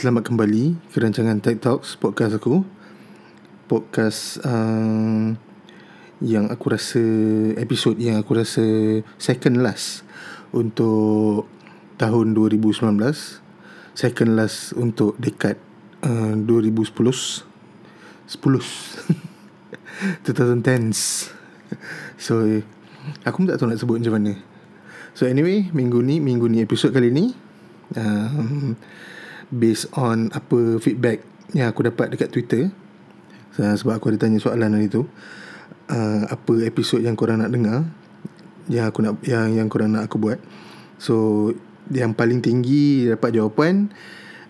Selamat kembali ke rancangan Tech Talks podcast aku. Podcast uh, yang aku rasa episod yang aku rasa second last untuk tahun 2019. Second last untuk dekad uh, 2010. 10. 2010s. So aku pun tak tahu nak sebut macam mana. So anyway, minggu ni, minggu ni episod kali ni um, based on apa feedback yang aku dapat dekat Twitter. Sebab aku ada tanya soalan hari tu uh, apa episod yang korang nak dengar yang aku nak yang yang korang nak aku buat. So yang paling tinggi dapat jawapan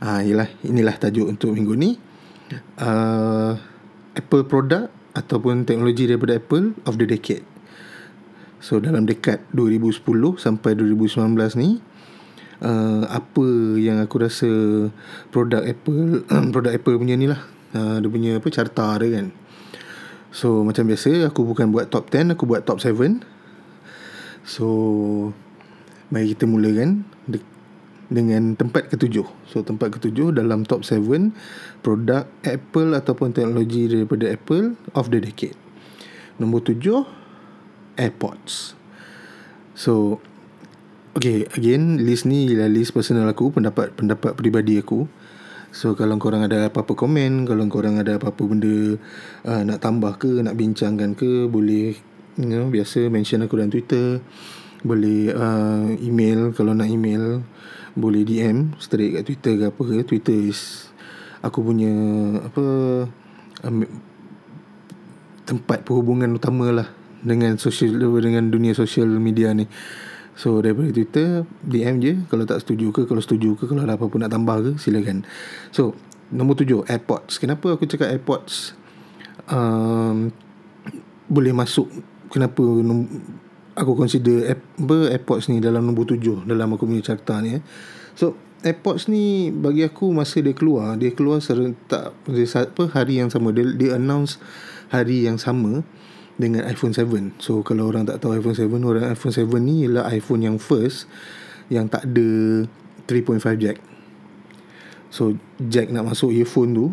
uh, ialah inilah tajuk untuk minggu ni. Uh, Apple product ataupun teknologi daripada Apple of the decade. So dalam dekad 2010 sampai 2019 ni uh, apa yang aku rasa produk Apple produk Apple punya ni lah. Uh, dia punya apa carta dia kan. So macam biasa aku bukan buat top 10 aku buat top 7 so mari kita mulakan dengan tempat ketujuh. So tempat ketujuh dalam top 7 produk Apple ataupun teknologi daripada Apple of the decade. Nombor tujuh AirPods. So Okay again List ni ialah list personal aku Pendapat-pendapat peribadi aku. So kalau korang ada apa-apa komen Kalau korang ada apa-apa benda uh, Nak tambah ke Nak bincangkan ke Boleh you know, Biasa mention aku dalam Twitter. Boleh uh, email Kalau nak email Boleh DM Straight kat Twitter ke apa ke. Twitter is Aku punya Apa um, Tempat perhubungan utama lah Dengan social Dengan dunia social media ni So daripada Twitter DM je Kalau tak setuju ke Kalau setuju ke Kalau ada apa-apa nak tambah ke Silakan. So Nombor tujuh AirPods Kenapa aku cakap AirPods um, Boleh masuk. Kenapa Aku consider apa, AirPods ni Dalam nombor tujuh Dalam aku punya carta ni eh. So AirPods ni Bagi aku Masa dia keluar Dia keluar serentak apa, Hari yang sama. Dia, dia announce Hari yang sama dengan iPhone 7. So kalau orang tak tahu iPhone 7, orang iPhone 7 ni ialah iPhone yang first yang tak ada 3.5 jack. So jack nak masuk earphone tu,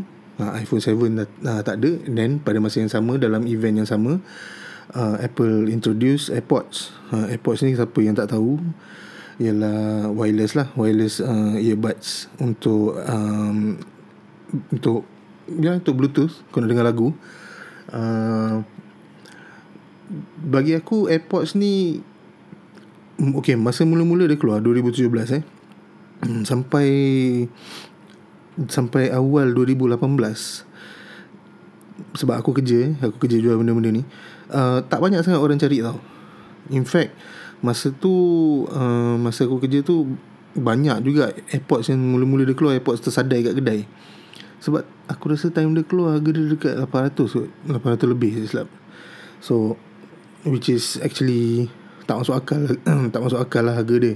uh, iPhone 7 dah, uh, tak ada. Then pada masa yang sama dalam event yang sama, uh, Apple introduce AirPods. Uh, AirPods ni siapa yang tak tahu ialah wireless lah, wireless uh, earbuds untuk um, untuk ya untuk Bluetooth kau nak dengar lagu. Uh, bagi aku AirPods ni Okay Masa mula-mula dia keluar 2017 eh hmm, Sampai Sampai awal 2018 Sebab aku kerja Aku kerja jual benda-benda ni uh, Tak banyak sangat orang cari tau. In fact Masa tu uh, Masa aku kerja tu Banyak juga AirPods yang mula-mula dia keluar AirPods tersadai kat kedai. Sebab Aku rasa time dia keluar Harga dia dekat 800 800 lebih So which is actually tak masuk akal tak masuk akal lah harga dia.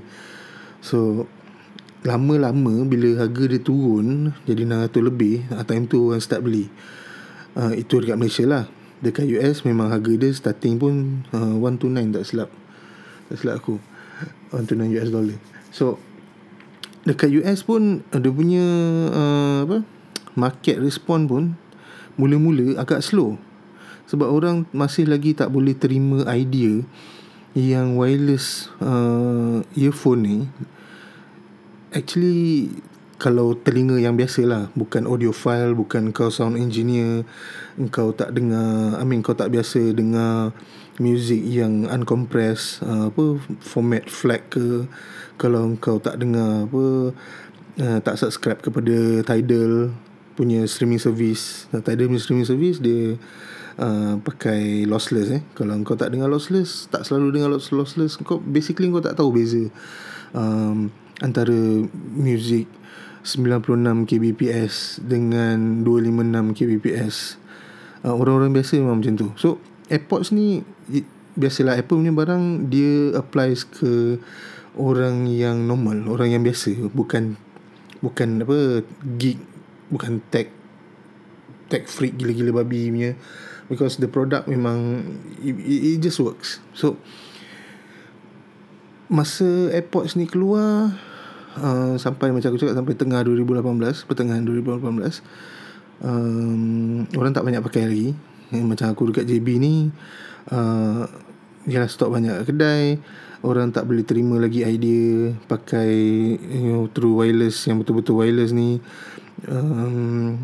So lama-lama bila harga dia turun jadi 600 lebih time tu orang start beli. Uh, itu dekat Malaysia lah. Dekat US memang harga dia starting pun uh, 129 tak silap. Tak silap aku. 129 US dollar. So dekat US pun uh, dia punya uh, apa market respond pun mula-mula agak slow sebab orang masih lagi tak boleh terima idea yang wireless uh, earphone ni actually kalau telinga yang biasa lah bukan audiophile bukan kau sound engineer kau tak dengar I mean kau tak biasa dengar music yang uncompressed uh, apa format flag ke kalau kau tak dengar apa uh, tak subscribe kepada Tidal punya streaming service. Tidal punya streaming service dia uh, pakai lossless eh. Kalau kau tak dengar lossless tak selalu dengar lossless kau basically kau tak tahu beza um, antara music 96 kbps dengan 256 kbps. Uh, orang-orang biasa memang macam tu. So AirPods ni biasalah Apple punya barang dia applies ke orang yang normal orang yang biasa bukan bukan apa geek bukan tech tech freak gila-gila babi punya because the product memang it, it just works. So masa AirPods ni keluar uh, sampai macam aku cakap sampai tengah 2018 pertengahan 2018 um, orang tak banyak pakai lagi. Eh, macam aku dekat JB ni uh, Yalah stok banyak kedai Orang tak boleh terima lagi idea Pakai you know, Through wireless Yang betul-betul wireless ni. Um,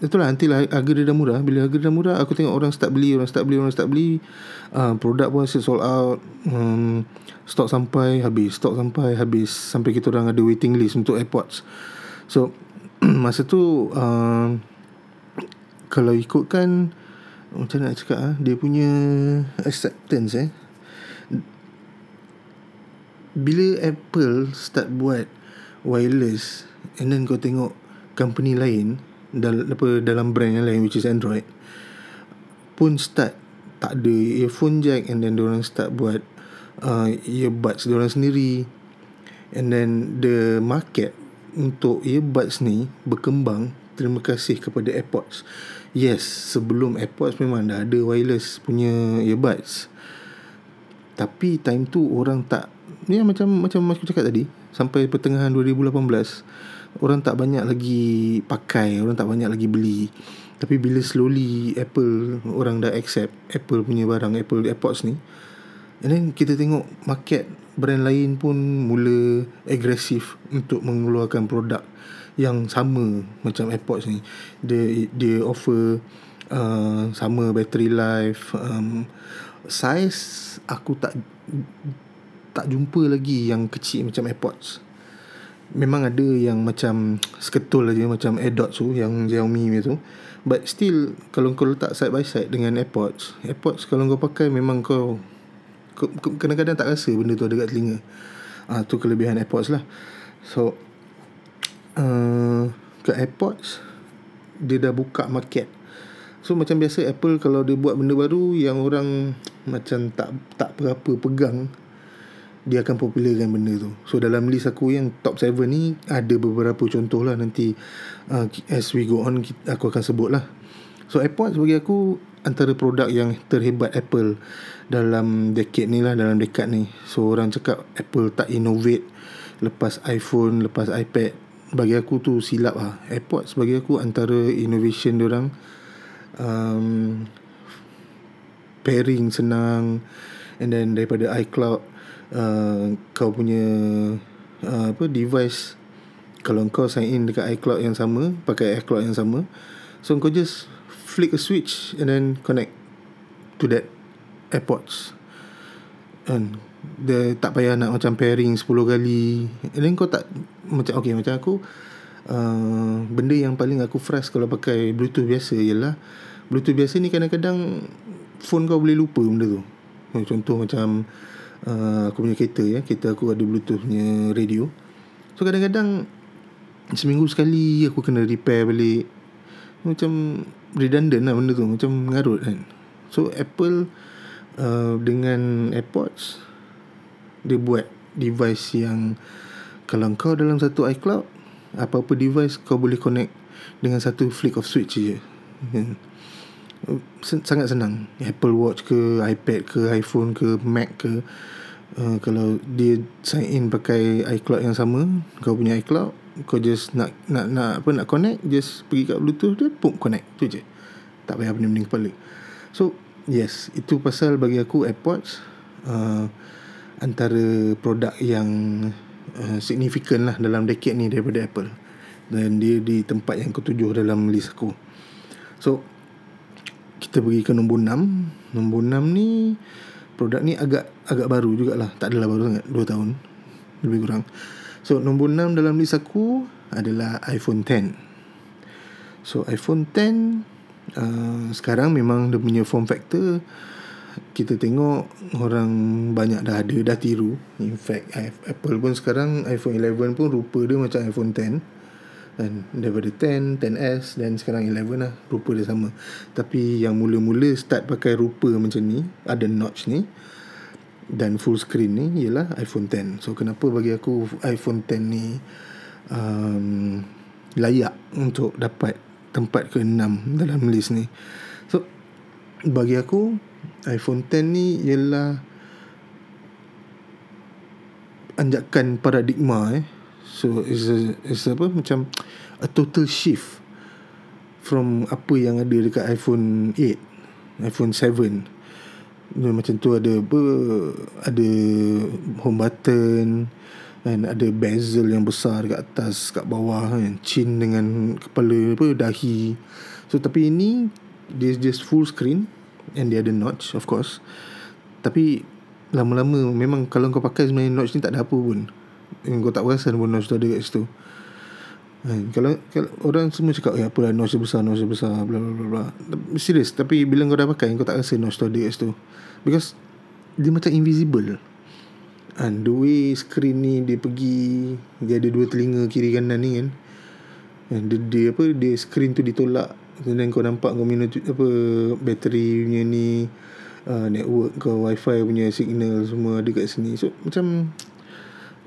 Itulah nanti lah harga dia dah murah. Bila harga dia dah murah Aku tengok orang start beli Orang start beli Orang start beli uh, Produk pun hasil sold out um, Stok sampai habis Stok sampai habis Sampai kita orang ada waiting list Untuk airpods So Masa tu uh, Kalau ikutkan Macam nak cakap ah, Dia punya Acceptance eh? Bila Apple Start buat Wireless And then kau tengok Company lain dal, apa, dalam brand yang lain which is Android pun start tak ada earphone jack and then orang start buat uh, earbuds orang sendiri. And then the market untuk earbuds ni berkembang. Terima kasih kepada AirPods. Yes sebelum AirPods memang dah ada wireless punya earbuds. Tapi time tu orang tak ni macam macam aku cakap tadi sampai pertengahan 2018 orang tak banyak lagi pakai orang tak banyak lagi beli. Tapi bila slowly Apple orang dah accept Apple punya barang Apple AirPods ni and then kita tengok market brand lain pun mula agresif untuk mengeluarkan produk yang sama macam AirPods ni. Dia dia offer uh, sama battery life um, size aku tak tak jumpa lagi yang kecil macam AirPods memang ada yang macam seketul aja macam AirDots tu yang Xiaomi tu. But still kalau kau letak side by side dengan AirPods AirPods kalau kau pakai memang kau kadang-kadang tak rasa benda tu ada kat telinga. Ah tu kelebihan AirPods lah. So uh, ke AirPods dia dah buka market. So macam biasa Apple kalau dia buat benda baru yang orang macam tak tak berapa pegang dia akan popularkan benda tu. So dalam list aku yang top 7 ni ada beberapa contoh lah nanti uh, as we go on aku akan sebut lah. So AirPods bagi aku antara produk yang terhebat Apple dalam decade ni lah dalam dekad ni. So orang cakap Apple tak innovate lepas iPhone, lepas iPad. Bagi aku tu silap lah. AirPods bagi aku antara innovation orang um, pairing senang and then daripada iCloud Uh, kau punya uh, apa device kalau kau sign in dekat iCloud yang sama pakai iCloud yang sama so kau just flick a switch and then connect to that AirPods. And dia tak payah nak macam pairing 10 kali. And then kau tak macam okay macam aku uh, benda yang paling aku frust kalau pakai bluetooth biasa ialah bluetooth biasa ni kadang-kadang phone kau boleh lupa benda tu. Contoh macam aku punya kereta ya. Kereta aku ada bluetooth punya radio. So kadang-kadang seminggu sekali aku kena repair balik. Macam redundant lah benda tu macam mengarut kan. So Apple uh, dengan AirPods dia buat device yang kalau kau dalam satu iCloud apa-apa device kau boleh connect dengan satu flick of switch je. Kan? Sangat senang. Apple Watch ke iPad ke iPhone ke Mac ke. Uh, kalau dia sign in pakai iCloud yang sama kau punya iCloud kau just nak nak nak apa nak connect just pergi kat bluetooth dia pun connect. Tu je. Tak payah pening-pening kepala. So yes itu pasal bagi aku AirPods uh, antara produk yang uh, signifikan lah dalam decade ni daripada Apple. Dan dia di tempat yang ketujuh dalam list aku. So kita pergi ke nombor 6 Nombor 6 ni Produk ni agak agak baru jugalah. Tak adalah baru sangat 2 tahun. Lebih kurang. So nombor 6 dalam list aku Adalah iPhone 10 So iPhone 10 uh, Sekarang memang dia punya form factor Kita tengok Orang banyak dah ada Dah tiru. In fact Apple pun sekarang iPhone 11 pun rupa dia macam iPhone 10 kan daripada 10 10s dan sekarang 11 lah. Rupa dia sama. Tapi yang mula-mula start pakai rupa macam ni ada notch ni dan full screen ni ialah iPhone 10 so kenapa bagi aku iPhone 10 ni um, layak untuk dapat tempat ke-6 dalam list ni? So bagi aku iPhone 10 ni ialah anjakan paradigma eh So it's, a, it's apa macam a total shift from apa yang ada dekat iPhone 8, iPhone 7. Dia macam tu ada apa ada home button dan ada bezel yang besar dekat atas kat bawah kan chin dengan kepala apa dahi. So tapi ini dia just full screen and dia ada notch of course. Tapi lama-lama memang kalau kau pakai sebenarnya notch ni tak ada apa pun kau tak perasan pun notch tu ada kat situ. Kan? kalau, kalau orang semua cakap eh, apa lah notch besar notch besar bla bla bla bla. Serius tapi bila kau dah pakai kau tak rasa notch tu ada kat situ. Because dia macam invisible. And the way screen ni dia pergi dia ada dua telinga kiri kanan ni kan. And dia, dia apa dia screen tu ditolak. Dan kau nampak kau minum apa bateri punya ni uh, network kau wifi punya signal semua ada kat sini. So macam eh,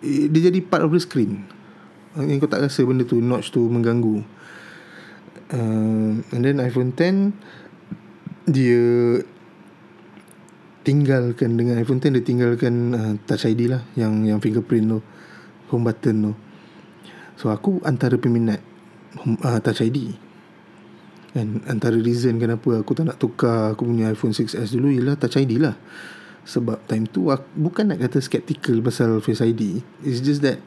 dia jadi part of the screen. Yang kau tak rasa benda tu notch tu mengganggu. Uh, and then iPhone 10 dia tinggalkan dengan iPhone 10 dia tinggalkan uh, Touch ID lah yang yang fingerprint tu home button tu. So aku antara peminat home, uh, Touch ID dan antara reason kenapa aku tak nak tukar aku punya iPhone 6s dulu ialah Touch ID lah sebab time tu aku, bukan nak kata skeptical pasal Face ID it's just that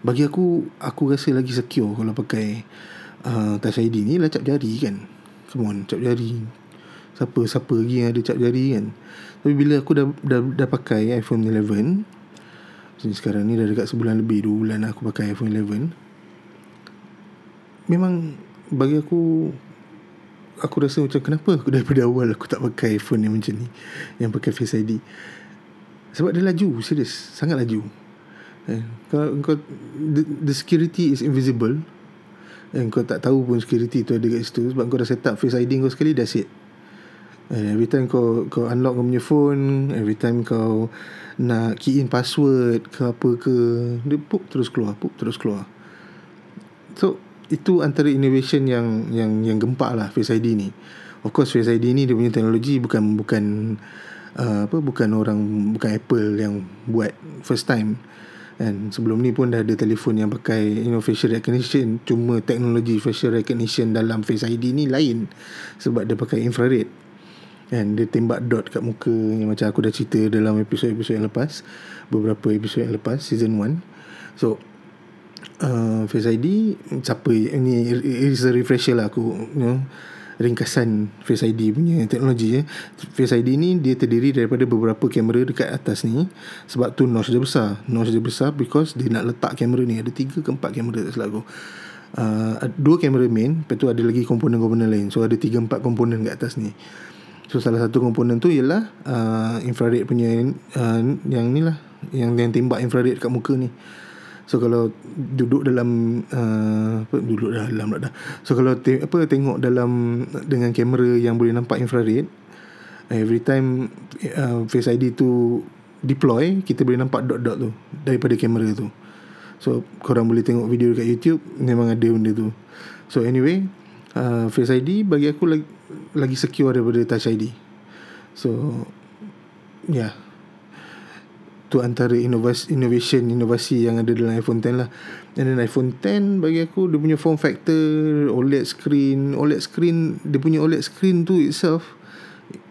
bagi aku aku rasa lagi secure kalau pakai uh, Touch ID ni lah cap jari kan. Come on cap jari. Siapa siapa lagi yang ada cap jari kan? Tapi bila aku dah dah, dah pakai iPhone 11 Jadi sekarang ni dah dekat sebulan lebih Dua bulan aku pakai iPhone 11 Memang Bagi aku Aku rasa macam kenapa aku daripada awal Aku tak pakai iPhone yang macam ni? Yang pakai Face ID Sebab dia laju Serius. Sangat laju. Eh, Kalau kau the, the security is invisible. Dan kau tak tahu pun security tu ada kat situ. Sebab kau dah set up Face ID kau sekali That's it. And every time kau kau unlock kau punya phone, every time kau nak key in password ke apa ke, dia pop terus keluar, pop terus keluar. So, itu antara innovation yang yang yang gempak lah Face ID ni. Of course Face ID ni dia punya teknologi bukan bukan uh, apa bukan orang bukan Apple yang buat first time. And sebelum ni pun dah ada telefon yang pakai you know, facial recognition Cuma teknologi facial recognition dalam Face ID ni lain Sebab dia pakai infrared Kan dia tembak dot kat muka yang macam aku dah cerita dalam episod-episod yang lepas. Beberapa episod yang lepas season 1. So uh, Face ID siapa ini is a refresher lah aku you know ringkasan Face ID punya teknologi ya. Face ID ni dia terdiri daripada beberapa kamera dekat atas ni sebab tu notch dia besar. Notch dia besar because dia nak letak kamera ni ada 3 ke 4 kamera tak salah aku. Uh, dua kamera main Lepas tu ada lagi komponen-komponen lain So ada 3-4 komponen kat atas ni So salah satu komponen tu ialah uh, infrared punya uh, yang ni lah yang yang tembak infrared kat muka ni. So kalau duduk dalam uh, apa duduk dalam dah. So kalau te- apa tengok dalam dengan kamera yang boleh nampak infrared every time uh, face ID tu deploy kita boleh nampak dot-dot tu daripada kamera tu. So korang boleh tengok video dekat YouTube memang ada benda tu. So anyway, uh, face ID bagi aku lagi lagi secure daripada Touch ID. So yeah. Tu antara inovasi innovation inovasi yang ada dalam iPhone 10 lah. And then iPhone 10 bagi aku dia punya form factor OLED screen, OLED screen dia punya OLED screen tu itself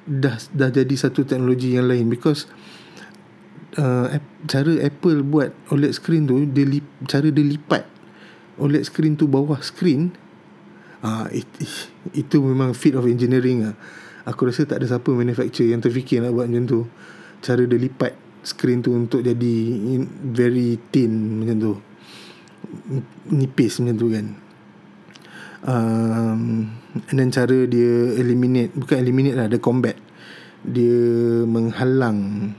dah dah jadi satu teknologi yang lain because uh, cara Apple buat OLED screen tu dia lip, cara dia lipat OLED screen tu bawah screen uh, it, itu memang feat of engineering lah. Aku rasa tak ada siapa manufacturer yang terfikir nak buat macam tu. Cara dia lipat screen tu untuk jadi very thin macam tu. Nipis macam tu kan. Um, and then cara dia eliminate, bukan eliminate lah, dia combat. Dia menghalang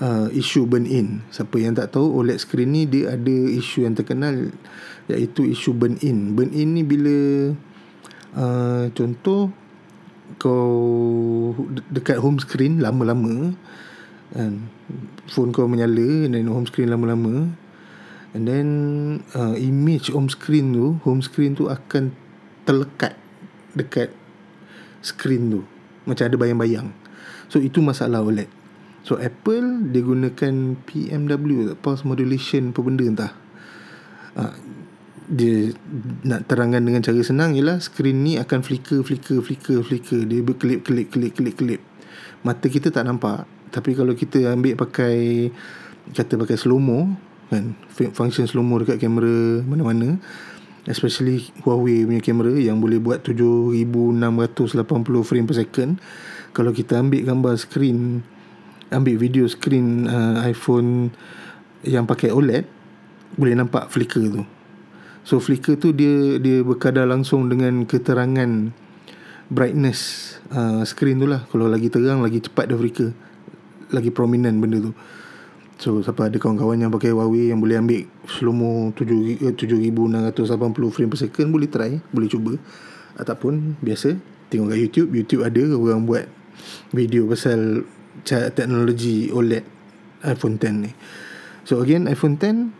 uh, isu burn in. Siapa yang tak tahu OLED screen ni dia ada isu yang terkenal iaitu isu burn in. Burn in ni bila uh, contoh kau dekat home screen lama-lama and phone kau menyala and then home screen lama-lama. And then uh, image home screen tu home screen tu akan terlekat dekat screen tu. Macam ada bayang-bayang. So itu masalah OLED so Apple dia gunakan PMW pulse modulation apa benda entah. Uh, dia nak terangkan dengan cara senang ialah skrin ni akan flicker flicker flicker flicker. Dia berkelip kelip kelip kelip kelip. Mata kita tak nampak tapi kalau kita ambil pakai kata pakai slow mo kan function slow mo dekat kamera mana-mana especially Huawei punya kamera yang boleh buat 7680 frame per second kalau kita ambil gambar skrin ambil video skrin uh, iPhone yang pakai OLED boleh nampak flicker tu So flicker tu dia dia berkadar langsung dengan keterangan brightness uh, screen tu lah. Kalau lagi terang lagi cepat dia flicker. Lagi prominent benda tu. So siapa ada kawan-kawan yang pakai Huawei yang boleh ambil slow-mo 7680 frame per second boleh try, boleh cuba. Ataupun biasa tengok kat YouTube, YouTube ada orang buat video pasal teknologi OLED iPhone 10 ni. So again iPhone 10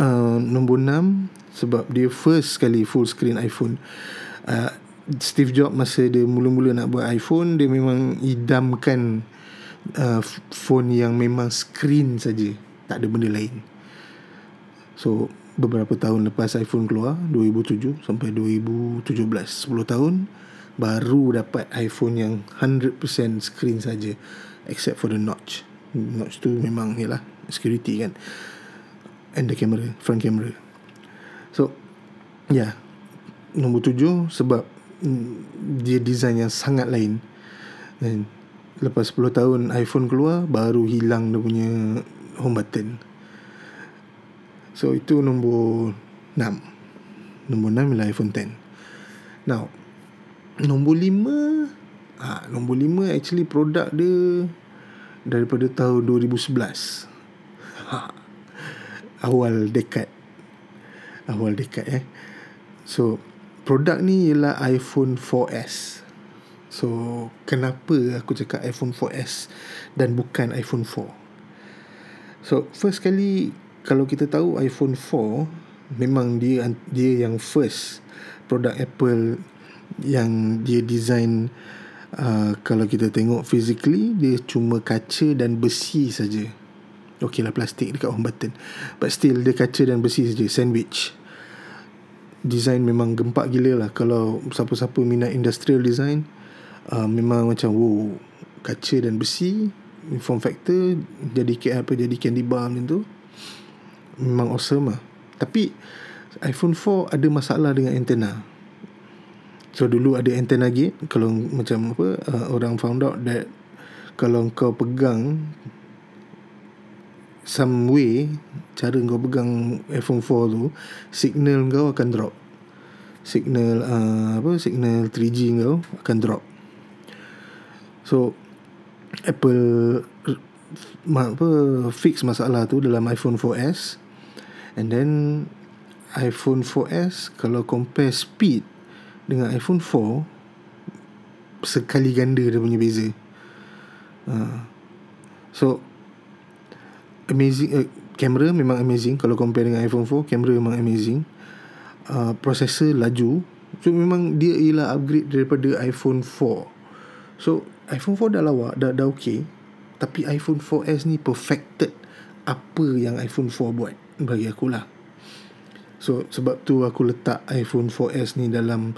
uh, nombor 6 sebab dia first sekali full screen iPhone uh, Steve Jobs masa dia mula-mula nak buat iPhone dia memang idamkan uh, phone yang memang screen saja. Tak ada benda lain. So beberapa tahun lepas iPhone keluar 2007 sampai 2017 10 tahun baru dapat iPhone yang 100% screen saja except for the notch. Notch tu memang ni lah security kan. And the camera front camera. So yeah. Nombor tujuh Sebab mm, Dia design yang sangat lain. Dan Lepas 10 tahun iPhone keluar Baru hilang dia punya Home button. So itu nombor 6 Nombor 6 ialah iPhone 10 Now Nombor 5 ha, Nombor 5 actually produk dia Daripada tahun 2011 ha, Awal dekad awal dekad eh. So produk ni ialah iPhone 4S. So kenapa aku cakap iPhone 4S dan bukan iPhone 4? So first kali kalau kita tahu iPhone 4 memang dia dia yang first produk Apple yang dia design uh, kalau kita tengok physically dia cuma kaca dan besi saja. Okey lah plastik dekat home button. But still dia kaca dan besi saja sandwich design memang gempak gila lah kalau siapa-siapa minat industrial design uh, memang macam wow kaca dan besi form factor jadi apa jadi candy bar macam tu memang awesome lah. Tapi iPhone 4 ada masalah dengan antena so dulu ada antena gate kalau macam apa uh, orang found out that kalau kau pegang some way cara kau pegang iPhone 4 tu signal kau akan drop. Signal uh, apa signal 3G kau akan drop so Apple ma, apa fix masalah tu dalam iPhone 4S and then iPhone 4S kalau compare speed dengan iPhone 4 sekali ganda dia punya beza. Uh, so amazing uh, kamera memang amazing. Kalau compare dengan iPhone 4 kamera memang amazing. Uh, processor laju. So memang dia ialah upgrade daripada iPhone 4 so iPhone 4 dah lawa dah dah okey tapi iPhone 4S ni perfected apa yang iPhone 4 buat bagi aku lah. So sebab tu aku letak iPhone 4S ni dalam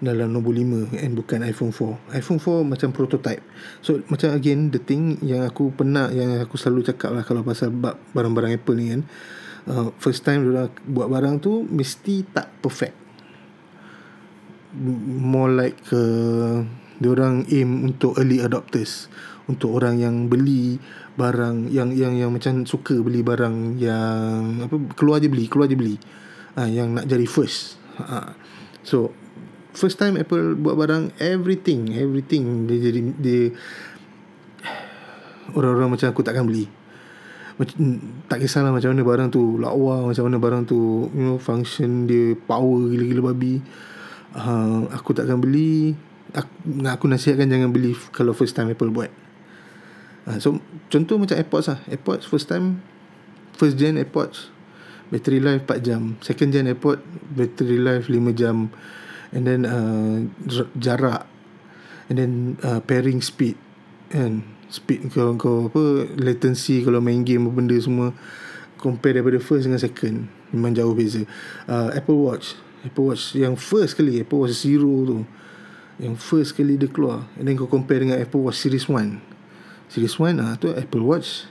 dalam nombor 5 and bukan iPhone 4 iPhone 4 macam prototype. So macam again the thing yang aku pernah yang aku selalu cakap lah kalau pasal barang-barang Apple ni kan uh, first time dia buat barang tu mesti tak perfect. More like uh, dia orang aim untuk early adopters. Untuk orang yang beli barang yang yang yang macam suka beli barang yang apa keluar je beli keluar je beli. Uh, yang nak jadi first. Uh, so first time Apple buat barang everything everything dia jadi dia orang-orang macam aku takkan beli. Macam tak kisahlah macam mana barang tu lawa macam mana barang tu you know function dia power gila-gila babi. Uh, aku takkan beli aku, aku nasihatkan jangan beli kalau first time Apple buat. Uh, so contoh macam AirPods lah. AirPods first time first gen AirPods battery life 4 jam. Second gen AirPods battery life 5 jam. And then uh, jarak. And then uh, pairing speed and speed kau kau apa latency kalau main game benda semua compare daripada first dengan second. Memang jauh beza. Uh, Apple Watch. Apple Watch Yang first kali Apple Watch Zero tu Yang first kali dia keluar And then kau compare dengan Apple Watch Series 1 Series 1 ah, tu Apple Watch.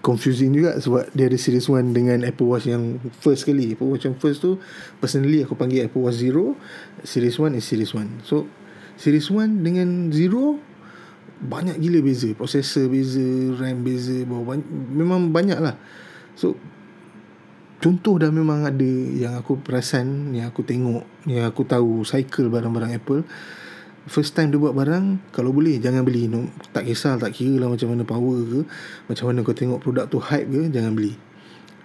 Confusing juga Sebab dia ada Series 1 Dengan Apple Watch yang First kali. Apple Watch yang first tu Personally aku panggil Apple Watch Zero Series 1 is Series 1 So Series 1 dengan Zero banyak gila beza. Processor beza RAM beza banyak, Memang banyak lah So Contoh dah memang ada Yang aku perasan Yang aku tengok Yang aku tahu Cycle barang-barang Apple. First time dia buat barang Kalau boleh Jangan beli. No, Tak kisah Tak kira lah macam mana power ke Macam mana kau tengok Produk tu hype ke Jangan beli.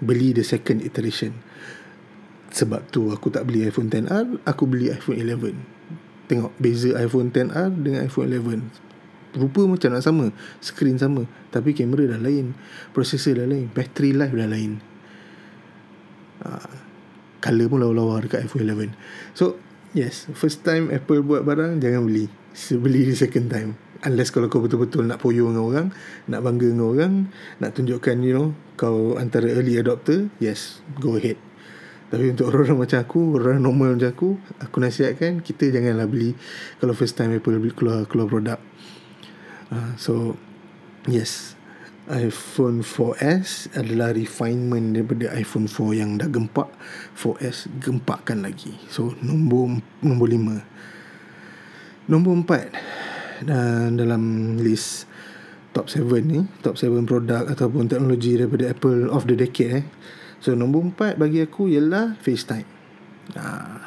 Beli the second iteration. Sebab tu Aku tak beli iPhone 10R Aku beli iPhone 11 Tengok Beza iPhone 10R Dengan iPhone 11 rupa macam nak sama screen sama tapi kamera dah lain processor dah lain battery life dah lain uh, color pun lawa-lawa dekat iPhone 11 so yes first time Apple buat barang jangan beli. Beli di second time. Unless kalau kau betul-betul nak poyo dengan orang nak bangga dengan orang nak tunjukkan you know kau antara early adopter yes go ahead. Tapi untuk orang-orang macam aku Orang normal macam aku Aku nasihatkan Kita janganlah beli Kalau first time Apple keluar, keluar produk. Uh, so yes iPhone 4S adalah refinement daripada iPhone 4 yang dah gempak. 4S gempakkan lagi. So nombor nombor 5 nombor 4 dan dalam list top 7 ni top 7 produk ataupun teknologi daripada Apple of the decade eh. So nombor 4 bagi aku ialah FaceTime. Uh,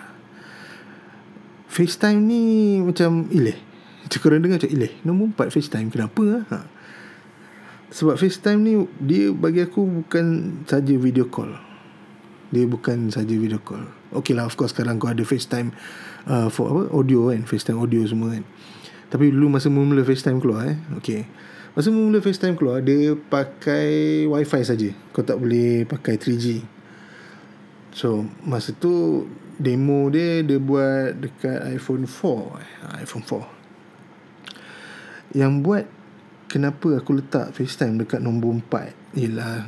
FaceTime ni macam ilih macam korang dengar macam Ilih Nombor 4 FaceTime Kenapa ha? Sebab FaceTime ni Dia bagi aku Bukan saja video call. Dia bukan saja video call. Okay lah of course Sekarang kau ada FaceTime uh, For apa Audio kan FaceTime audio semua kan. Tapi dulu masa mula FaceTime keluar eh Okay. Masa mula FaceTime keluar Dia pakai Wi-Fi saja. Kau tak boleh pakai 3G So Masa tu Demo dia Dia buat Dekat iPhone 4 eh, iPhone 4 yang buat Kenapa aku letak FaceTime dekat nombor 4 Ialah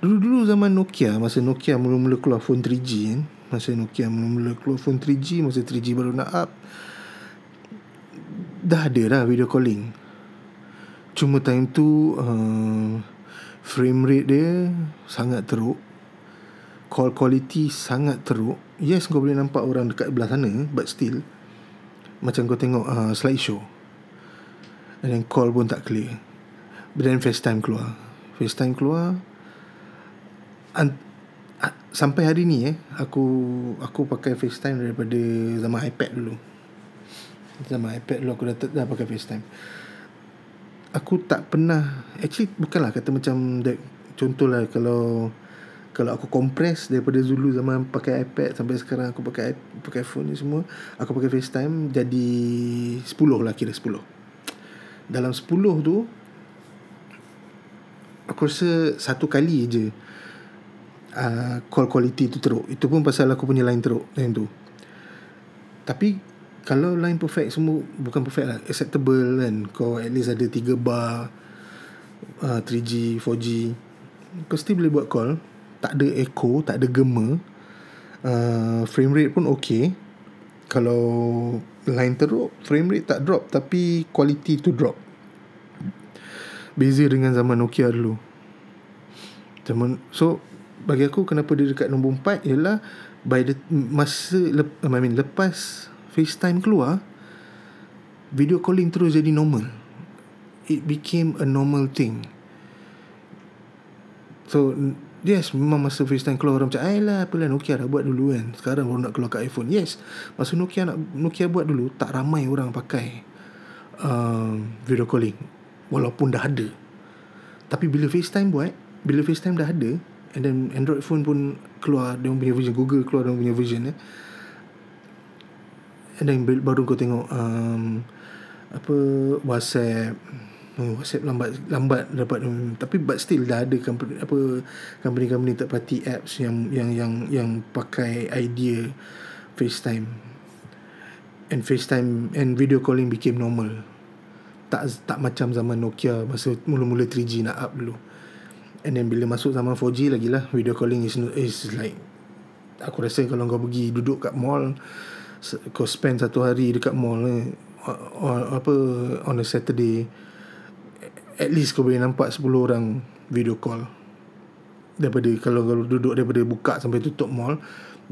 Dulu-dulu zaman Nokia Masa Nokia mula-mula keluar phone 3G kan? Masa Nokia mula-mula keluar phone 3G Masa 3G baru nak up Dah ada lah video calling. Cuma time tu uh, Frame rate dia Sangat teruk. Call quality sangat teruk. Yes kau boleh nampak orang dekat belah sana But still Macam kau tengok uh, slideshow And then call pun tak clear. But then FaceTime keluar. FaceTime keluar an- Sampai hari ni eh Aku Aku pakai FaceTime daripada Zaman iPad dulu. Zaman iPad dulu Aku dah, dah pakai FaceTime. Aku tak pernah Actually bukanlah kata macam that, Contohlah kalau Kalau aku compress Daripada dulu zaman pakai iPad Sampai sekarang aku pakai Pakai phone ni semua Aku pakai FaceTime Jadi 10 lah kira 10 dalam 10 tu aku rasa satu kali je uh, call quality tu teruk. Itu pun pasal aku punya line teruk line tu. Tapi kalau line perfect semua bukan perfect lah acceptable kan. Kau at least ada 3 bar uh, 3G 4G kau still boleh buat call. Tak ada echo tak ada gema. Uh, frame rate pun okay. Kalau line teruk frame rate tak drop tapi quality tu drop. Beza dengan zaman Nokia dulu. Zaman so bagi aku kenapa dia dekat nombor 4 ialah by the masa lep, I mean lepas FaceTime keluar video calling terus jadi normal. It became a normal thing. So Yes Memang masa FaceTime keluar Orang macam Ayolah apalah Nokia dah buat dulu kan. Sekarang baru nak keluar kat iPhone. Yes Masa Nokia nak Nokia buat dulu Tak ramai orang pakai uh, Video calling. Walaupun dah ada. Tapi bila FaceTime buat Bila FaceTime dah ada And then Android phone pun Keluar Dia punya version Google keluar Dia punya version eh. And then baru kau tengok um, Apa WhatsApp oh, WhatsApp lambat lambat dapat um, tapi but still dah ada company apa company-company third party apps yang yang yang yang pakai idea FaceTime. And FaceTime and video calling became normal. Tak tak macam zaman Nokia masa mula-mula 3G nak up dulu. And then bila masuk zaman 4G lagi lah Video calling is, is like Aku rasa kalau kau pergi duduk kat mall Kau spend satu hari dekat mall or, Apa On a Saturday At least kau boleh nampak 10 orang Video call. Daripada Kalau kau duduk daripada buka Sampai tutup mall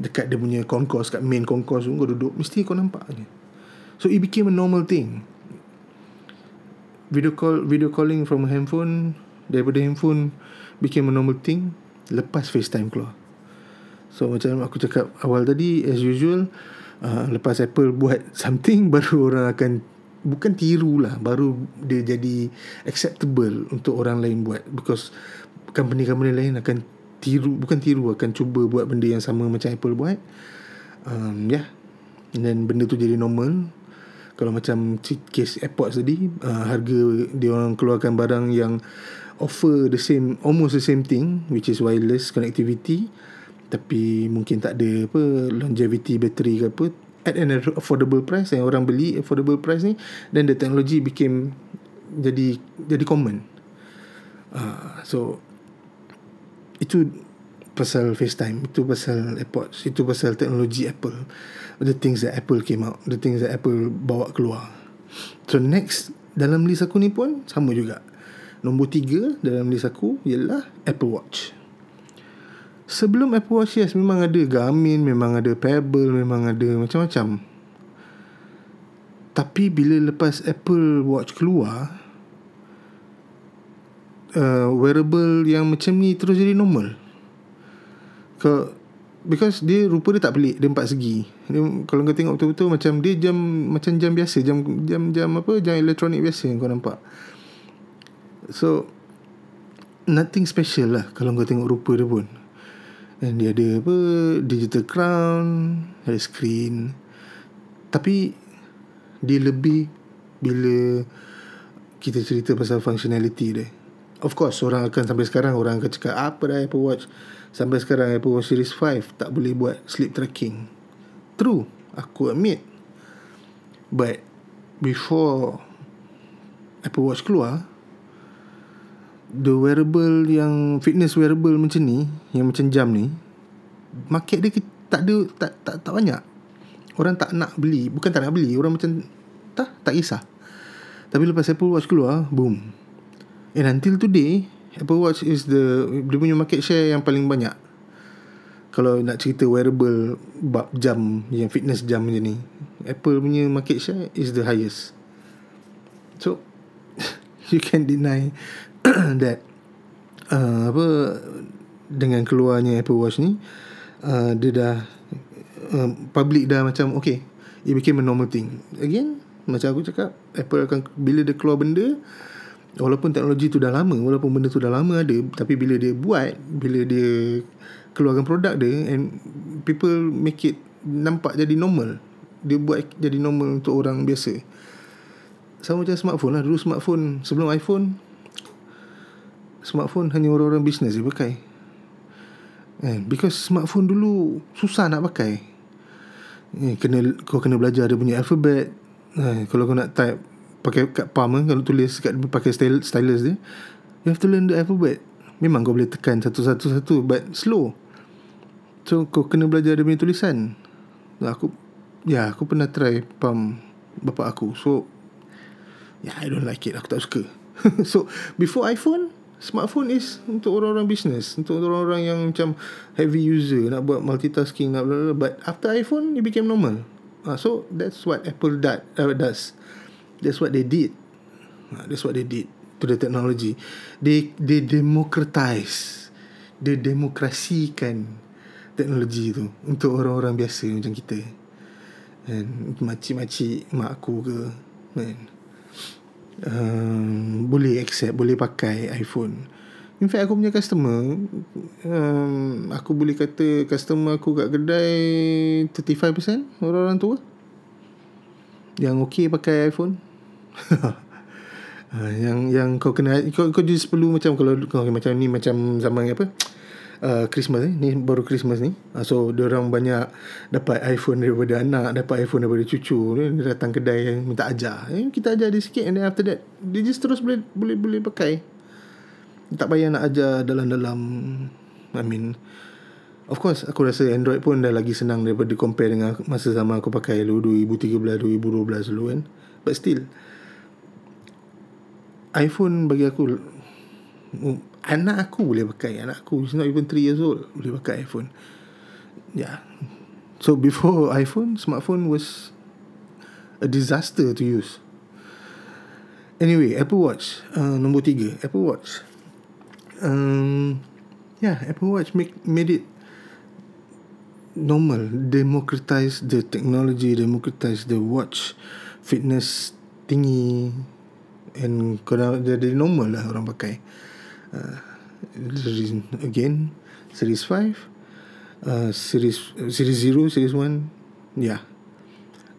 Dekat dia punya concourse Kat main concourse tu Kau duduk Mesti kau nampak je. So it became a normal thing. Video call Video calling from handphone Daripada handphone Became a normal thing Lepas FaceTime keluar. So macam aku cakap Awal tadi As usual uh, Lepas Apple buat something Baru orang akan Bukan tiru lah Baru dia jadi Acceptable Untuk orang lain buat. Because Company-company lain akan Tiru Bukan tiru Akan cuba buat benda yang sama Macam Apple buat. Um, Ya yeah. Dan benda tu jadi normal. Kalau macam case airport tadi uh, harga dia orang keluarkan barang yang offer the same almost the same thing which is wireless connectivity. Tapi mungkin tak ada apa longevity battery ke apa at an affordable price yang orang beli affordable price ni then the technology became jadi jadi common. Uh, so itu pasal FaceTime itu pasal AirPods itu pasal teknologi Apple. The things that Apple came out the things that Apple bawa keluar. So next dalam list aku ni pun sama juga. Nombor tiga dalam list aku ialah Apple Watch sebelum Apple Watch yes memang ada Garmin memang ada Pebble memang ada macam-macam. Tapi bila lepas Apple Watch keluar uh, wearable yang macam ni terus jadi normal. Ke Because dia rupa dia tak pelik Dia empat segi. Dia, Kalau kau tengok betul-betul Macam dia jam Macam jam biasa Jam jam jam apa Jam elektronik biasa yang kau nampak. So Nothing special lah Kalau kau tengok rupa dia pun Dan dia ada apa Digital crown Ada screen. Tapi Dia lebih Bila Kita cerita pasal functionality dia. Of course Orang akan sampai sekarang Orang akan cakap Apa dah Apple Watch? Sampai sekarang Apple Watch Series 5 Tak boleh buat sleep tracking. True Aku admit. But Before Apple Watch keluar The wearable yang Fitness wearable macam ni Yang macam jam ni Market dia tak ada Tak, tak, tak banyak Orang tak nak beli Bukan tak nak beli Orang macam Tak Tak kisah Tapi lepas Apple Watch keluar Boom And until today Apple Watch is the dia punya market share yang paling banyak. Kalau nak cerita wearable bab jam yang fitness jam macam ni, Apple punya market share is the highest. So you can deny that uh, apa dengan keluarnya Apple Watch ni uh, dia dah uh, public dah macam okay it became a normal thing. Again macam aku cakap Apple akan bila dia keluar benda Walaupun teknologi tu dah lama Walaupun benda tu dah lama ada Tapi bila dia buat Bila dia Keluarkan produk dia And people make it Nampak jadi normal. Dia buat jadi normal Untuk orang biasa. Sama macam smartphone lah. Dulu smartphone Sebelum iPhone Smartphone hanya orang-orang bisnes dia pakai. And Because smartphone dulu Susah nak pakai. Eh, kena Kau kena belajar dia punya alphabet. Eh, Kalau kau nak type pakai kat palm kan kalau tulis kat pakai stylus dia you have to learn the alphabet. Memang kau boleh tekan satu-satu satu but slow. So kau kena belajar dia punya tulisan. Aku ya aku pernah try palm bapak aku. So yeah I don't like it. Aku tak suka. So before iPhone smartphone is untuk orang-orang business untuk orang-orang yang macam heavy user nak buat multitasking nak blah, blah, but after iPhone it became normal uh, so that's what Apple that, uh, does That's what they did. Uh, that's what they did to the technology. They they democratize, they demokrasikan teknologi itu untuk orang-orang biasa macam kita. And makcik-makcik mak aku ke kan. Um, boleh accept, boleh pakai iPhone. In fact aku punya customer um, Aku boleh kata Customer aku kat kedai 35% Orang-orang tua Yang okay pakai iPhone uh, yang yang kau kena kau kau just perlu macam kalau kau macam ni macam zaman apa uh, Christmas eh? ni baru Christmas ni. Uh, so orang banyak dapat iPhone daripada anak dapat iPhone daripada cucu. Ni dia datang kedai minta ajar. Eh, kita ajar dia sikit and then after that dia just terus boleh boleh boleh pakai. Tak payah nak ajar dalam-dalam. I mean Of course aku rasa Android pun dah lagi senang daripada compare dengan masa zaman aku pakai dulu 2013 2012 dulu kan. But still iPhone bagi aku anak aku boleh pakai. Anak aku is not even 3 years old boleh pakai iPhone. Yeah so before iPhone smartphone was a disaster to use. Anyway Apple Watch uh, nombor 3 Apple Watch. Um, yeah Apple Watch make made it normal democratize the technology democratize the watch fitness tinggi and dah jadi normal lah orang pakai uh, again series 5 uh, series series 0 series 1 yeah.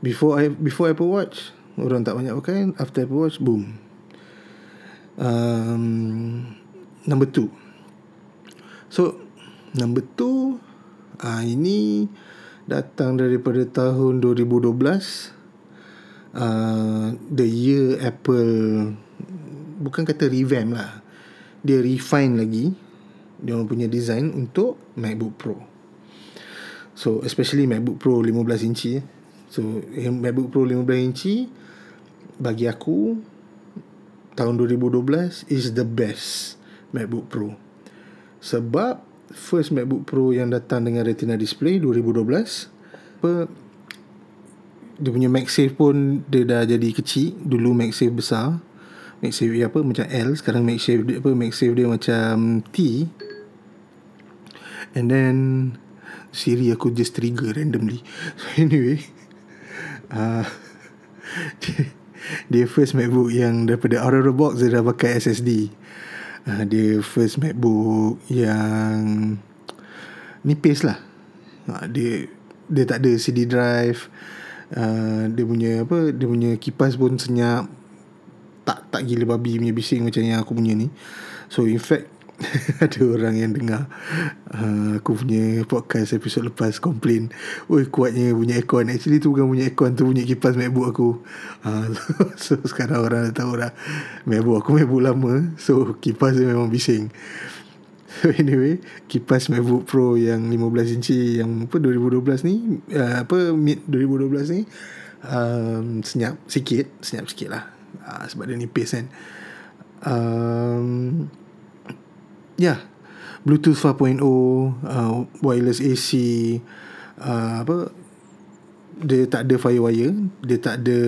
Before I before Apple Watch orang tak banyak pakai. After Apple Watch boom. Um, number 2 so number 2 uh, ini datang daripada tahun 2012 uh, the year Apple bukan kata revamp lah dia refine lagi dia orang punya design untuk MacBook Pro. So especially MacBook Pro 15 inci so MacBook Pro 15 inci bagi aku tahun 2012 is the best MacBook Pro. Sebab first MacBook Pro yang datang dengan Retina display 2012 apa dia punya MagSafe pun dia dah jadi kecil dulu MagSafe besar MagSafe dia apa macam L sekarang MagSafe dia apa MagSafe dia macam T. And then Siri aku just trigger randomly. So anyway uh, dia, first MacBook yang daripada the box dia dah pakai SSD uh, dia first MacBook yang nipis lah. Uh, dia dia tak ada CD drive. Uh, dia punya apa dia punya kipas pun senyap tak tak gila babi punya bising macam yang aku punya ni. So in fact ada orang yang dengar uh, aku punya podcast episod lepas komplain oi kuatnya punya aircon. Actually tu bukan punya aircon tu punya kipas MacBook aku. Uh, so, so sekarang orang dah tahu dah MacBook aku MacBook lama so kipas dia memang bising. So anyway kipas MacBook Pro yang 15 inci yang apa 2012 ni uh, apa mid 2012 ni um, senyap sikit senyap sikit lah uh, sebab dia nipis kan. Um, Ya. Yeah. Bluetooth 4.0 uh, Wireless AC uh, Apa Dia tak ada firewire Dia tak ada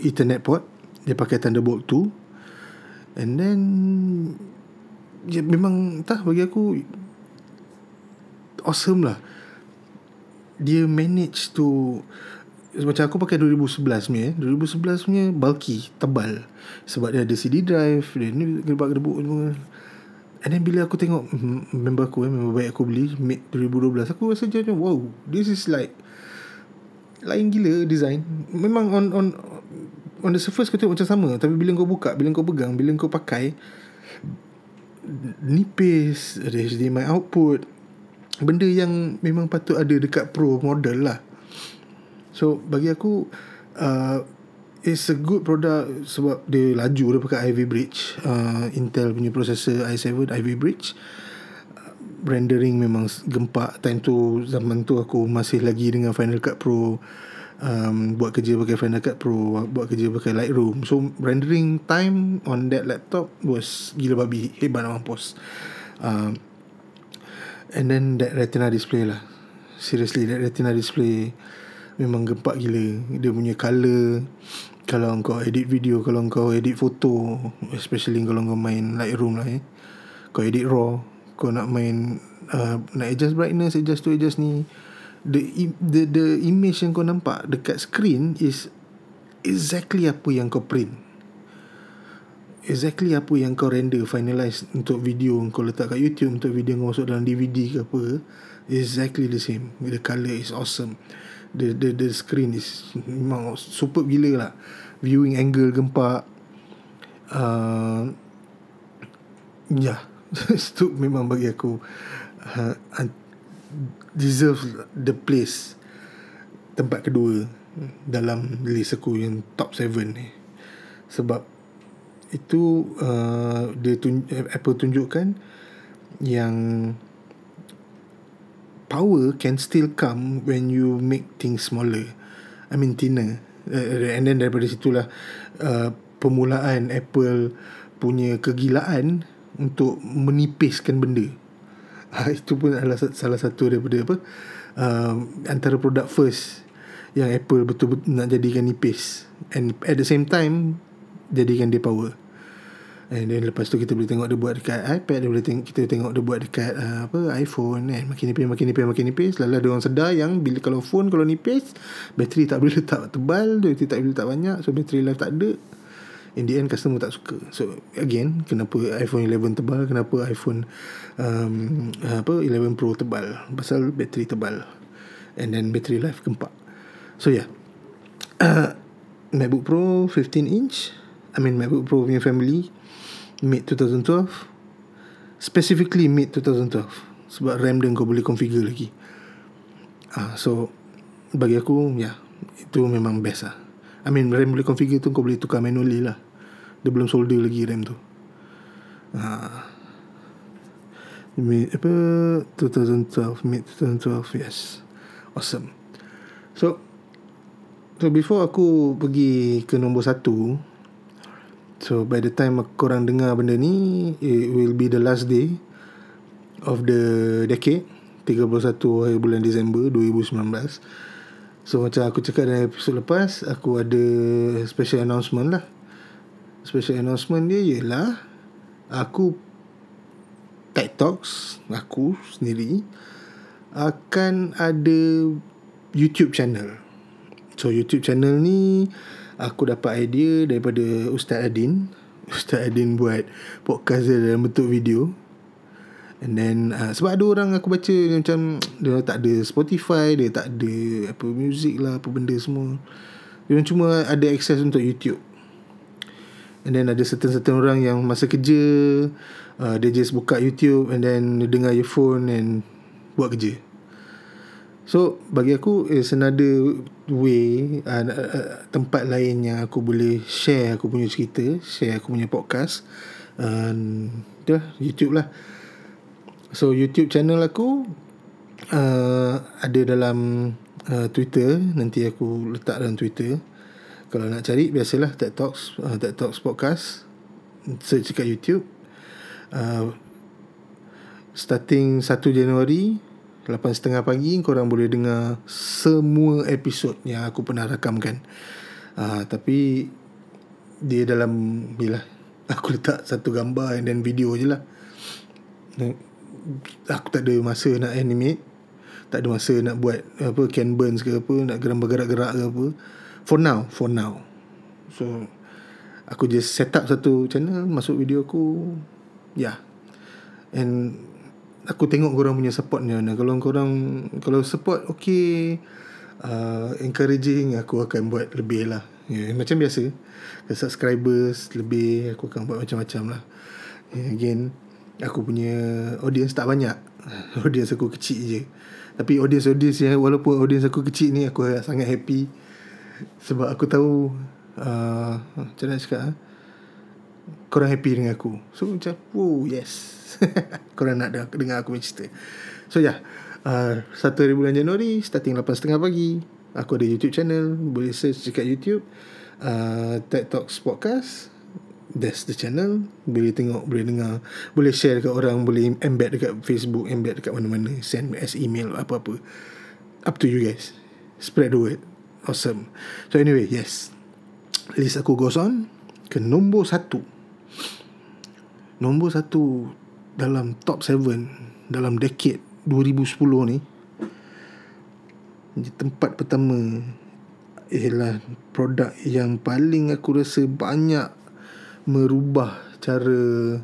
Ethernet port Dia pakai Thunderbolt 2 And then ya, Memang Entah bagi aku Awesome lah. Dia manage to Macam aku pakai 2011 punya 2011 punya bulky Tebal. Sebab dia ada CD drive Dia ni gerbak-gerbuk semua. And then bila aku tengok member aku eh, member baik aku beli mid 2012 aku rasa macam wow this is like lain gila design. Memang on on on the surface kau tengok macam sama tapi bila kau buka bila kau pegang bila kau pakai nipis ada HDMI output. Benda yang memang patut ada dekat pro model lah so bagi aku uh, it's a good product sebab dia laju dia pakai Ivy Bridge. Uh, Intel punya processor i7 Ivy Bridge. Uh, rendering memang gempak. Time tu zaman tu aku masih lagi dengan Final Cut Pro. Um, buat kerja pakai Final Cut Pro buat kerja pakai Lightroom. So rendering time on that laptop was gila babi. Hebat nak mampus um, and then that retina display lah. Seriously that retina display memang gempak gila. Dia punya color kalau kau edit video kalau kau edit foto especially kalau kau main Lightroom lah eh. Kau edit raw kau nak main uh, nak adjust brightness adjust tu adjust ni the the the image yang kau nampak dekat screen is exactly apa yang kau print. Exactly apa yang kau render finalize untuk video kau letak kat YouTube untuk video kau masuk dalam DVD ke apa exactly the same. The color is awesome the the the screen is memang super gila lah viewing angle gempak uh, ya yeah. itu memang bagi aku uh, deserve the place tempat kedua dalam list aku yang top 7 ni sebab itu uh, dia tun- Apple tunjukkan yang power can still come when you make things smaller. I mean thinner. Uh, and then daripada situlah uh, permulaan Apple punya kegilaan untuk menipiskan benda. Uh, itu pun adalah salah satu daripada apa uh, antara produk first yang Apple betul-betul nak jadikan nipis and at the same time jadikan dia power. And then lepas tu kita boleh tengok dia buat dekat iPad Dia boleh tengok, kita tengok dia buat dekat uh, apa iPhone kan Makin nipis, makin nipis, makin nipis Lalu ada orang sedar yang bila kalau phone kalau nipis Bateri tak boleh letak tebal Bateri tak boleh letak banyak So bateri life tak ada. In the end customer tak suka. So again Kenapa iPhone 11 tebal Kenapa iPhone um, apa 11 Pro tebal? Pasal bateri tebal. And then battery life kempak So yeah. Uh, MacBook Pro 15 inch I mean MacBook Pro punya family mid 2012 specifically mid 2012 sebab RAM dia kau boleh configure lagi. Uh, so bagi aku ya yeah, itu memang best lah. I mean RAM boleh configure tu kau boleh tukar manually lah. Dia belum solder lagi RAM tu. Ah mid apa 2012 mid 2012 yes. Awesome. So so before aku pergi ke nombor satu So by the time korang dengar benda ni It will be the last day Of the decade 31 hari bulan Disember 2019 So macam aku cakap dalam episod lepas Aku ada special announcement lah. Special announcement dia ialah Aku Tech Talks Aku sendiri Akan ada YouTube channel. So YouTube channel ni aku dapat idea daripada Ustaz Adin. Ustaz Adin buat podcast dia dalam bentuk video. And then uh, sebab ada orang aku baca macam dia tak ada Spotify, dia tak ada apa music lah, apa benda semua. Dia cuma ada access untuk YouTube. And then ada certain-certain orang yang masa kerja uh, dia just buka YouTube and then dia dengar earphone and buat kerja. So bagi aku is another way uh, uh, tempat lain yang aku boleh share aku punya cerita, share aku punya podcast. Um, uh, YouTube lah. So YouTube channel aku uh, ada dalam uh, Twitter, nanti aku letak dalam Twitter. Kalau nak cari biasalah TED Talks, uh, TED Talks podcast. Search kat YouTube. Uh, starting 1 Januari setengah pagi korang boleh dengar semua episod yang aku pernah rakamkan. Uh, tapi dia dalam bila aku letak satu gambar dan video je lah. Aku tak ada masa nak animate. Tak ada masa nak buat apa can burns ke apa, nak geram bergerak-gerak ke apa. For now, for now. So aku just set up satu channel, masuk video aku. Yeah. And aku tengok korang punya supportnya nah kalau korang kalau support okay uh, encouraging aku akan buat lebih lah. Yeah, macam biasa. Ke subscribers lebih aku akan buat macam-macam lah. Yeah, again aku punya audience tak banyak. Audience aku kecil je. Tapi audience-audience yang walaupun audience aku kecil ni aku sangat happy. Sebab aku tahu uh, macam mana cakap uh, korang happy dengan aku. So macam oh yes Korang nak dengar aku punya cerita. So yeah uh, Satu hari bulan Januari Starting 8.30 pagi Aku ada YouTube channel. Boleh search dekat YouTube uh, TED Talks Podcast. That's the channel. Boleh tengok Boleh dengar Boleh share dekat orang Boleh embed dekat Facebook Embed dekat mana-mana Send as email Apa-apa. Up to you guys. Spread the word. Awesome. So anyway Yes. List aku goes on Ke nombor satu. Nombor satu dalam top 7 dalam decade 2010 ni tempat pertama ialah produk yang paling aku rasa banyak merubah cara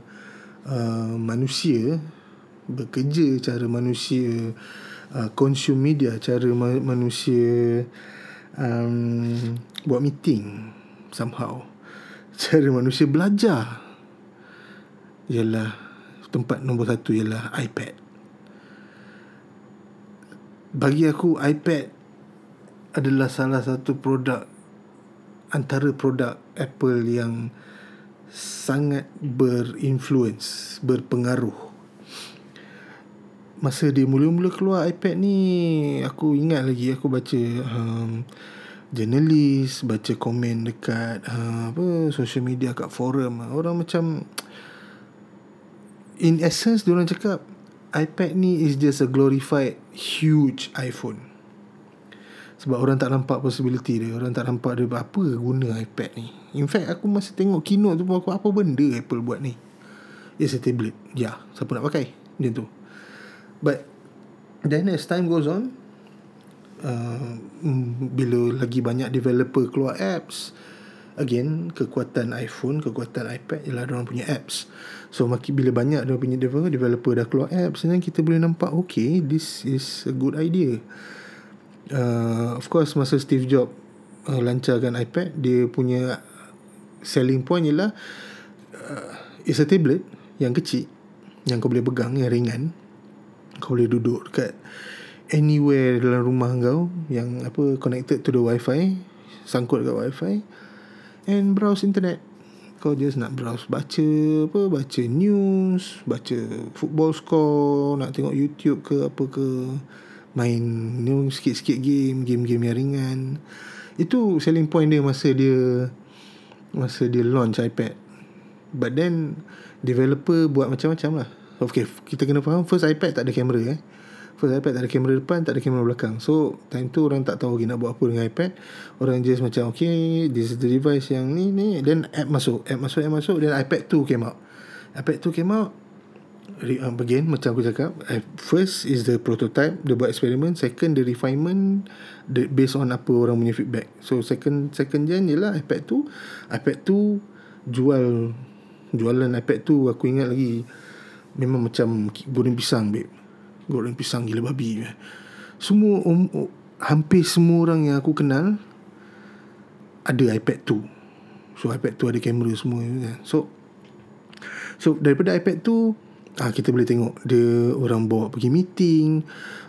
uh, manusia bekerja cara manusia uh, consume media cara ma- manusia um, buat meeting somehow. Cara manusia belajar ialah tempat nombor satu ialah iPad. Bagi aku iPad adalah salah satu produk antara produk Apple yang sangat berinfluence, berpengaruh. Masa dia mula-mula keluar iPad ni, aku ingat lagi aku baca um, jurnalis, baca komen dekat uh, apa social media kat forum. Orang macam in essence dia orang cakap iPad ni is just a glorified huge iPhone. Sebab orang tak nampak possibility dia. Orang tak nampak dia Apa guna iPad ni. In fact aku masih tengok keynote tu aku, Apa benda Apple buat ni? It's a tablet. Ya yeah, Siapa nak pakai? Macam tu. But Then as time goes on uh, Bila lagi banyak developer keluar apps Again Kekuatan iPhone Kekuatan iPad Ialah orang punya apps So makin bila banyak dia punya developer Developer dah keluar apps Then kita boleh nampak Okay This is a good idea. Uh, of course masa Steve Jobs uh, lancarkan iPad dia punya selling point ialah uh, it's a tablet yang kecil yang kau boleh pegang yang ringan. Kau boleh duduk dekat anywhere dalam rumah kau yang apa connected to the wifi sangkut dekat wifi and browse internet kau just nak browse baca apa baca news baca football score nak tengok YouTube ke apa ke main know, sikit-sikit game game-game yang ringan. Itu selling point dia masa dia masa dia launch iPad. But then developer buat macam-macam lah. Okay kita kena faham first iPad tak ada kamera eh first iPad tak ada kamera depan tak ada kamera belakang. So time tu orang tak tahu lagi nak buat apa dengan iPad. Orang just macam okay this is the device yang ni ni. Then app masuk app masuk app masuk. Then iPad 2 came out. iPad 2 came out um, again macam aku cakap uh, first is the prototype dia buat eksperimen second the refinement the, based on apa orang punya feedback. So second second gen ialah iPad 2 iPad 2 jual jualan iPad 2 aku ingat lagi memang macam goreng pisang babe goreng pisang gila babi semua um, um, hampir semua orang yang aku kenal ada iPad 2 so iPad 2 ada kamera semua so so daripada iPad 2 Ah kita boleh tengok dia orang bawa pergi meeting,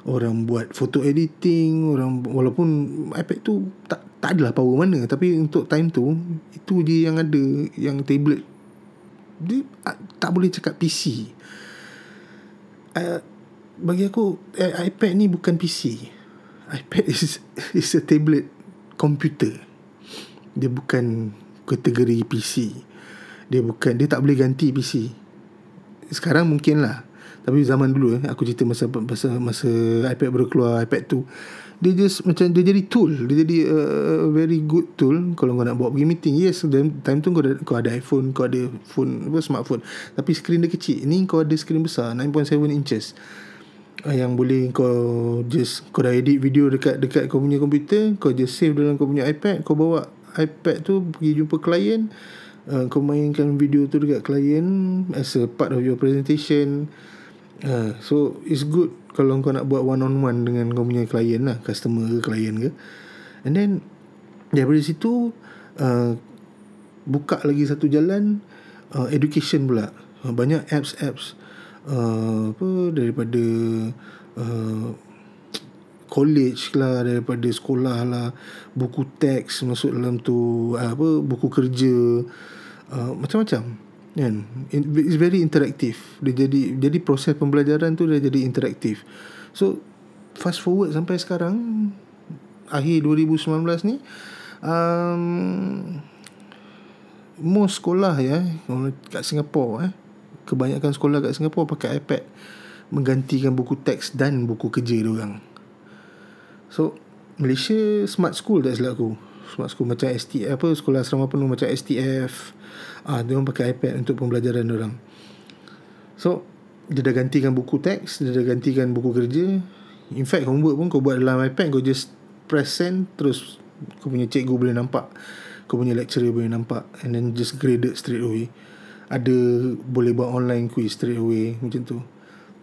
orang buat photo editing, orang walaupun iPad tu tak tak adalah power mana tapi untuk time tu itu je yang ada yang tablet. Dia ah, tak boleh cakap PC. Uh, ah, bagi aku eh, iPad ni bukan PC. iPad is is a tablet computer. Dia bukan kategori PC. Dia bukan dia tak boleh ganti PC sekarang mungkin lah. Tapi zaman dulu eh aku cerita masa masa masa iPad baru keluar iPad tu dia just macam dia jadi tool. Dia jadi a uh, very good tool kalau kau nak buat pergi meeting. Yes time tu kau ada kau ada iPhone kau ada phone apa smartphone. Tapi skrin dia kecil. Ni kau ada skrin besar 9.7 inches yang boleh kau just kau dah edit video dekat dekat kau punya komputer kau just save dalam kau punya iPad kau bawa iPad tu pergi jumpa klien uh, kau mainkan video tu dekat klien as a part of your presentation. Uh, so it's good kalau kau nak buat one on one dengan kau punya klien lah customer ke klien ke. And then daripada situ uh, buka lagi satu jalan uh, education pula. Uh, banyak apps apps uh, apa daripada uh, college lah daripada sekolah lah buku teks masuk dalam tu apa buku kerja uh, macam-macam kan? It's very interactive. Dia jadi jadi proses pembelajaran tu dia jadi interaktif so fast forward sampai sekarang akhir 2019 ni um, most sekolah ya kat Singapura eh kebanyakan sekolah kat Singapura pakai iPad menggantikan buku teks dan buku kerja dia orang. So Malaysia smart school tak silap aku. Smart school macam STF apa Sekolah asrama penuh macam STF ah, Dia orang pakai iPad untuk pembelajaran orang. So Dia dah gantikan buku teks Dia dah gantikan buku kerja. In fact homework pun kau buat dalam iPad Kau just press send Terus Kau punya cikgu boleh nampak. Kau punya lecturer boleh nampak. And then just graded straight away Ada Boleh buat online quiz straight away Macam tu.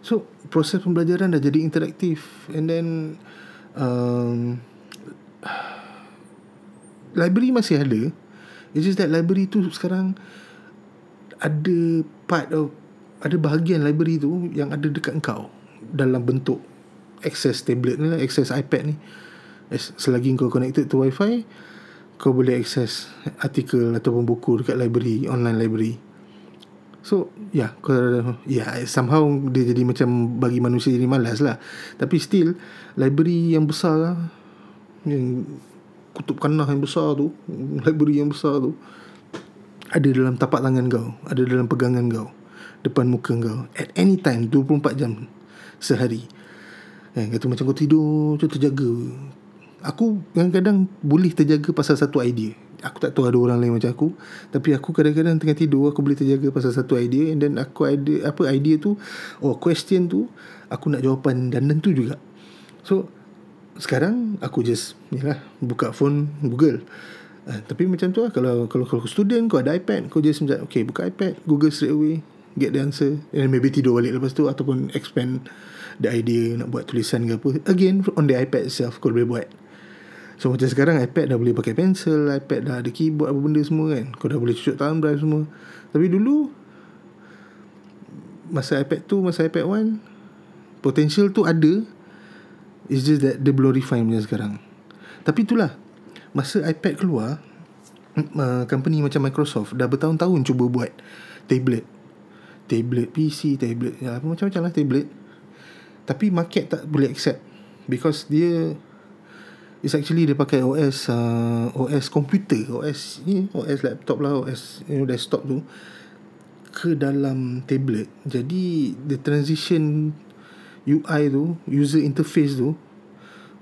So Proses pembelajaran dah jadi interaktif. And then um, library masih ada. It's just that library tu sekarang ada part of ada bahagian library tu yang ada dekat kau dalam bentuk access tablet ni lah access iPad ni. Selagi kau connected to wifi kau boleh akses artikel ataupun buku dekat library online library so ya yeah, yeah, somehow dia jadi macam bagi manusia jadi malas lah. Tapi still library yang besar lah. Yang kutub kanah yang besar tu library yang besar tu ada dalam tapak tangan kau ada dalam pegangan kau depan muka kau at any time 24 jam sehari. Eh, kata macam kau tidur tu terjaga. Aku kadang-kadang boleh terjaga pasal satu idea aku tak tahu ada orang lain macam aku. Tapi aku kadang-kadang tengah tidur aku boleh terjaga pasal satu idea. And then aku ada apa idea tu oh question tu aku nak jawapan dan tentu juga. So sekarang aku just yalah buka phone Google. Uh, tapi macam tu lah kalau kalau kalau student kau ada iPad kau just macam okay buka iPad Google straight away get the answer. And maybe tidur balik lepas tu ataupun expand the idea nak buat tulisan ke apa. Again on the iPad itself kau boleh buat So macam sekarang iPad dah boleh pakai pencil iPad dah ada keyboard apa benda semua kan. Kau dah boleh cucuk thumb drive semua. Tapi dulu Masa iPad tu Masa iPad 1 Potential tu ada. It's just that Dia belum refine macam sekarang. Tapi itulah Masa iPad keluar uh, Company macam Microsoft Dah bertahun-tahun cuba buat Tablet. Tablet PC Tablet ya, Macam-macam lah tablet. Tapi market tak boleh accept Because dia It's actually dia pakai OS uh, OS komputer OS ni OS laptop lah OS you know, desktop tu ke dalam tablet. Jadi the transition UI tu user interface tu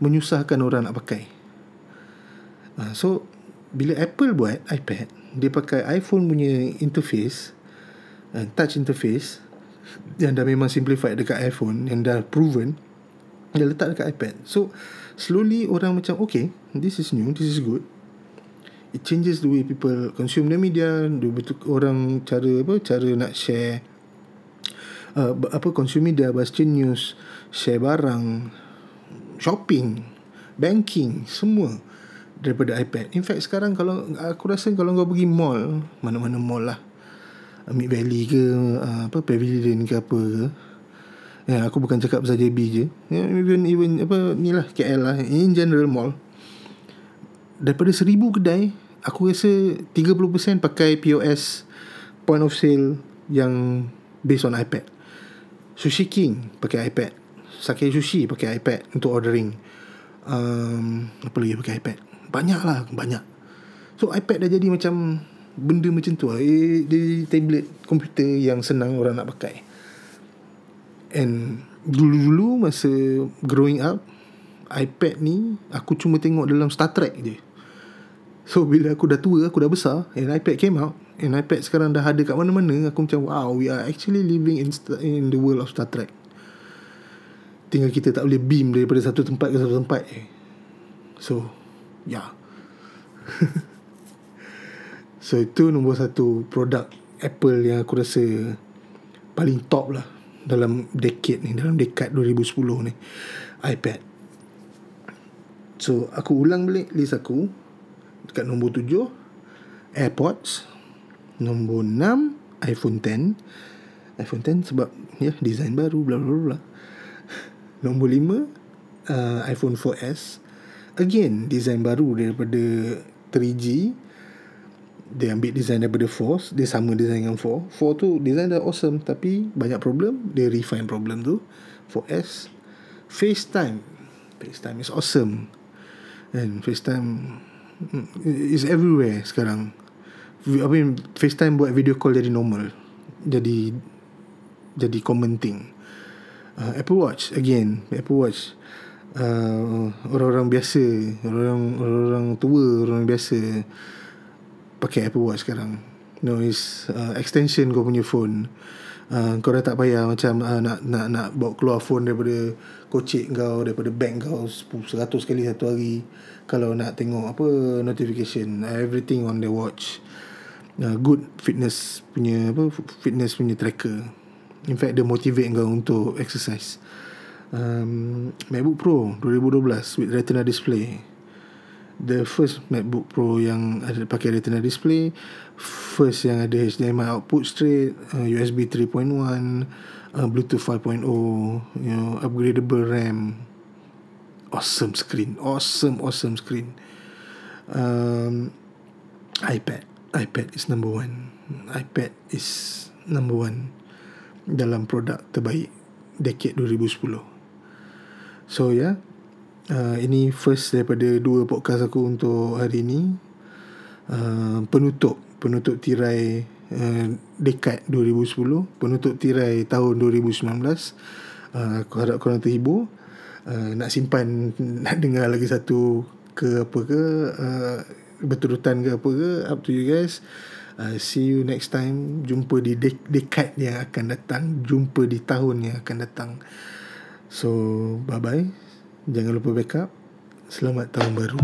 menyusahkan orang nak pakai. Uh, so bila Apple buat iPad dia pakai iPhone punya interface uh, touch interface yang dah memang simplified dekat iPhone yang dah proven dia letak dekat iPad. So slowly orang macam okay this is new this is good. It changes the way people consume the media the orang cara apa cara nak share uh, apa consume media baca news share barang shopping banking semua daripada iPad. In fact sekarang kalau aku rasa kalau kau pergi mall mana-mana mall lah. Mid Valley ke uh, apa Pavilion ke apa ke Ya, aku bukan cakap pasal JB je. Ya, even even apa ni lah KL lah. In general mall. Daripada seribu kedai, aku rasa 30% pakai POS point of sale yang based on iPad. Sushi King pakai iPad. Sake Sushi pakai iPad untuk ordering. Um, apa lagi pakai iPad? Banyak lah, banyak. So iPad dah jadi macam benda macam tu lah. Eh, dia tablet komputer yang senang orang nak pakai. And dulu-dulu masa growing up iPad ni aku cuma tengok dalam Star Trek je. So bila aku dah tua, aku dah besar and iPad came out and iPad sekarang dah ada kat mana-mana, aku macam wow, we are actually living in in the world of Star Trek. Tinggal kita tak boleh beam daripada satu tempat ke satu tempat je. So, yeah. so itu nombor satu produk Apple yang aku rasa paling top lah dalam decade ni dalam dekad 2010 ni iPad. So aku ulang balik list aku dekat nombor 7 AirPods nombor 6 iPhone 10 iPhone 10 sebab ya design baru bla bla bla nombor 5 uh, iPhone 4S again design baru daripada 3G dia ambil design daripada 4 dia sama design dengan 4 4 tu design dah awesome tapi banyak problem dia refine problem tu 4S FaceTime. FaceTime is awesome. And FaceTime mm, is everywhere sekarang. I mean FaceTime buat video call jadi normal. Jadi jadi common thing. Uh, Apple Watch again Apple Watch. Uh, orang-orang biasa orang-orang orang tua orang biasa pakai Apple Watch sekarang. No uh, extension kau punya phone. Uh, Kau dah tak payah macam uh, nak, nak nak bawa keluar phone daripada kocik kau Daripada bank kau 100 kali satu hari. Kalau nak tengok apa notification Everything on the watch. Uh, Good fitness punya apa Fitness punya tracker. In fact dia motivate kau untuk exercise. Um, MacBook Pro 2012 with retina display the first MacBook Pro yang ada pakai Retina display, first yang ada HDMI output straight, uh, USB 3.1, uh, Bluetooth 5.0, you know, upgradable RAM, awesome screen, awesome awesome screen. um, iPad iPad is number one. iPad is number one dalam produk terbaik decade 2010 so yeah, uh, ini first daripada dua podcast aku untuk hari ini. Uh, penutup penutup tirai uh, dekad 2010 penutup tirai tahun 2019 uh, aku harap korang terhibur. Uh, nak simpan nak dengar lagi satu ke apa ke uh, berturutan ke apa ke up to you guys. Uh, see you next time. Jumpa di dek- dekad yang akan datang. Jumpa di tahun yang akan datang. So bye bye jangan lupa backup. Selamat tahun baru